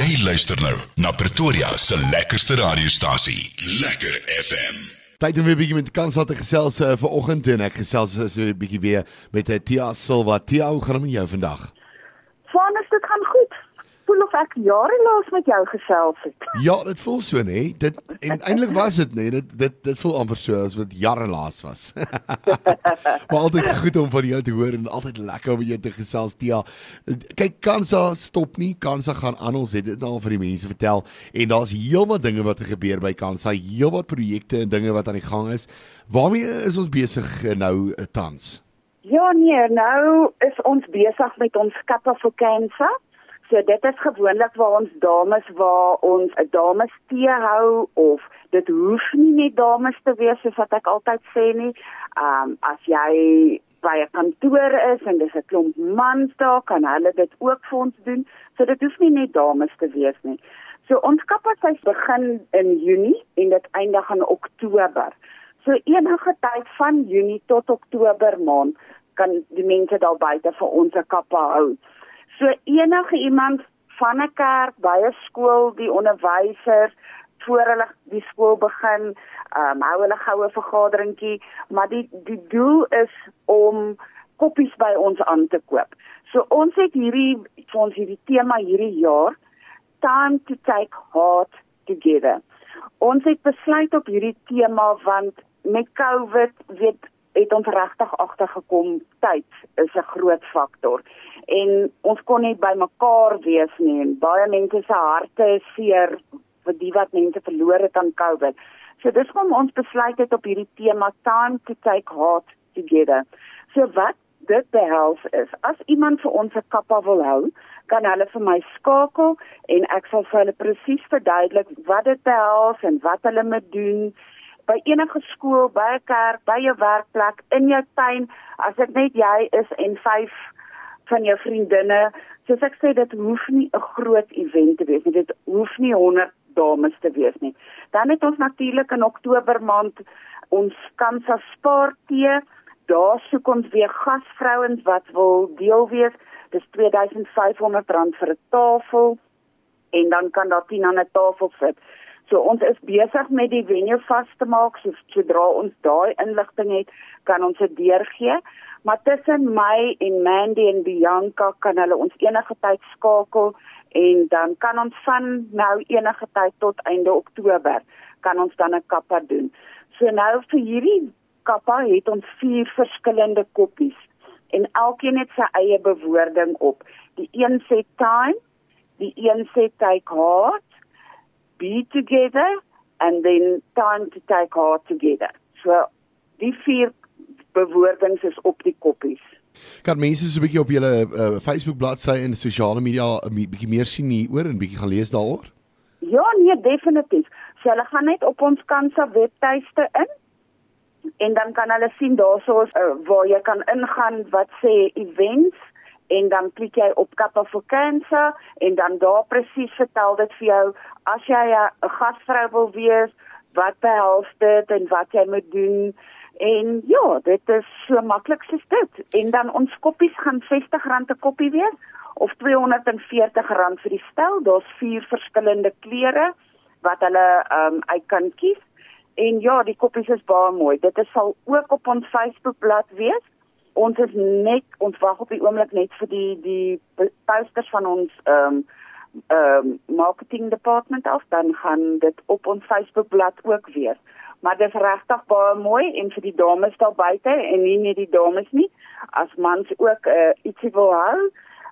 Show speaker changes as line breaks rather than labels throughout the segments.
Jy luister nou na Pretoria se lekkerste radiostasie, Lekker FM.
Tyd om weer 'n bietjie met Kansa te gesels uh, vir oggend en ek gesels so 'n bietjie weer met uh, Tia Silva. Tia, hoe gaan dit met jou vandag?
Vanus dit gaan goed. Voel of ek jare laas met jou gesels het.
Ja, dit voel so, nê? Dit en eintlik was dit, nê? Dit dit dit voel amper so as wat jare laas was. maar altyd goed om van jou te hoor en altyd lekker om jou te gesels, Tia. Kyk, Kansa stop nie. Kansa gaan aan ons het dit al vir die mense vertel en daar's heelwat dinge wat gebeur by Kansa, heelwat projekte en dinge wat aan die gang is. Waarmee is ons besig nou uh, tans?
Ja nee, nou is ons besig met ons Kappa for Cancer. So dit is gewoonlik waar ons dames waar ons 'n dames tee hou of dit hoef nie net dames te wees soos wat ek altyd sê nie. Um as jy by 'n kantoor is en dis 'n klomp mans daar kan hulle dit ook vir ons doen. So dit hoef nie net dames te wees nie. So ons kapasiteit begin in Junie en dit eindig in Oktober. So enige tyd van Junie tot Oktober maand kan die mense daar buite vir ons 'n kappa hou. So enige iemand van 'n kerk, by 'n skool, die onderwyser voor hulle die skool begin, ehm um, hou hulle goue vergaderingkie, maar die die doel is om koppies by ons aan te koop. So ons het hierdie vir ons hierdie tema hierdie jaar time to take heart together. Ons het besluit op hierdie tema want met COVID weet het ons regtig agtergekom tyd is 'n groot faktor en ons kon nie by mekaar wees nie en baie mense se harte is seer vir die wat mense verloor het aan COVID. So dis hoekom ons besluit het op hierdie tema time to take heart together. So wat dit behels is as iemand vir ons 'n kappa wil hou, kan hulle vir my skakel en ek sal vir hulle presies verduidelik wat dit behels en wat hulle moet doen by enige skool, by 'n kerk, by jou werkplek, in jou tuin, as dit net jy is en vyf van jou vriendinne, soos ek sê dit hoef nie 'n groot event te wees nie. Dit hoef nie 100 dames te wees nie. Dan het ons natuurlik in Oktober maand ons Kansa Spaar Tee. Daar soek ons weer gasvrouens wat wil deel wees. Dis R2500 vir 'n tafel en dan kan daar 10 aan 'n tafel sit. So ons is besig met die venue vas te maak. So sodra ons daai inligting het, kan ons dit deurgee. Maar tussen my en Mandy en Bianca kan hulle ons enige tyd skakel en dan kan ons van nou enige tyd tot einde Oktober kan ons dan 'n kappa doen. So nou vir hierdie kappa het ons vier verskillende koppies en elkeen het sy eie bewoording op. Die een sê time, die een sê take heart be together and then time to take heart together. So die vier bewoordings is op die koppies.
Kan mense so 'n bietjie op julle uh, Facebook bladsy en sosiale media 'n uh, bietjie meer sien hieroor en bietjie gaan lees daaroor?
Ja, nee, definitief. So hulle gaan net op ons Kansa webtuiste in en dan kan hulle sien daarsoos uh, waar jy kan ingaan wat sê events en dan klik jy op Kappa for Cancer en dan daar presies vertel dit vir jou as jy 'n gasvrou wil wees, wat behels dit en wat jy moet doen. En ja, dit is so maklik soos dit. En dan ons koppies gaan R60 'n koppie wees of R240 vir die stel. Daar's vier verskillende kleure wat hulle ehm um, uit kan kies. En ja, die koppies is baie mooi. Dit is sal ook op ons Facebookblad wees ons is net ons wag op die oomblik net vir die die posters van ons ehm um, ehm um, marketing department af dan gaan dit op ons Facebookblad ook wees. Maar dit is regtig baie mooi en vir die dames daar buite en nie net die dames nie, as mans ook uh, ietsie wil hou,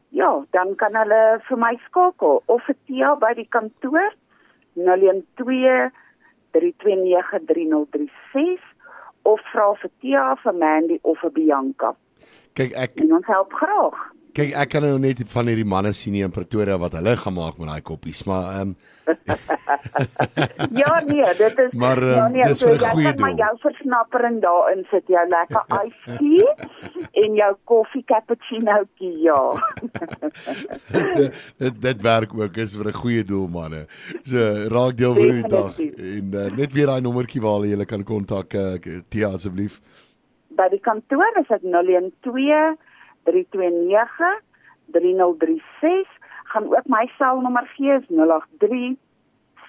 ja, dan kan hulle vir my skakel of vir Tia by die kantoor 012 329 3036 of vra vir Tia, vir Mandy of vir Bianca.
Kyk ek
en ons help graag.
Kyk ek kan nou net van hierdie manne sien hier in Pretoria wat hulle gemaak met daai koppies, maar ehm um...
Ja nee, dit is
maar, um,
ja nee,
dis vir 'n goeie doel.
Maar jou versnappering daarin sit jou lekker iced tea en jou koffie cappuccinoetjie ja.
dit dit werk ook is vir 'n goeie doel manne. So raak deel van die dag en uh, net weer daai nommertjie waar jy hulle kan kontak uh, Tia asseblief.
By die kantoor is dit 012 329 3036 gaan ook my selnommer gee is 083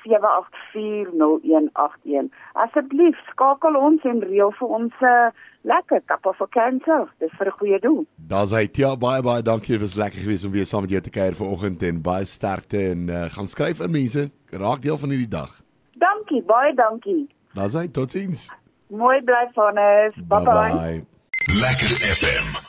7840181. Asseblief skakel ons en reël vir ons 'n uh, lekker kap of vakansie. Dis vir 'n goeie doel.
Daar's hy. Ja, baie baie dankie. Dit was lekker geweest om weer saam met jou te kuier vanoggend en baie sterkte en uh, gaan skryf in mense. Raak deel van hierdie dag.
Dankie, baie dankie.
Daar's hy. Totsiens.
Mooi bly van ons. Bye bye. bye, -bye.
Lekker FM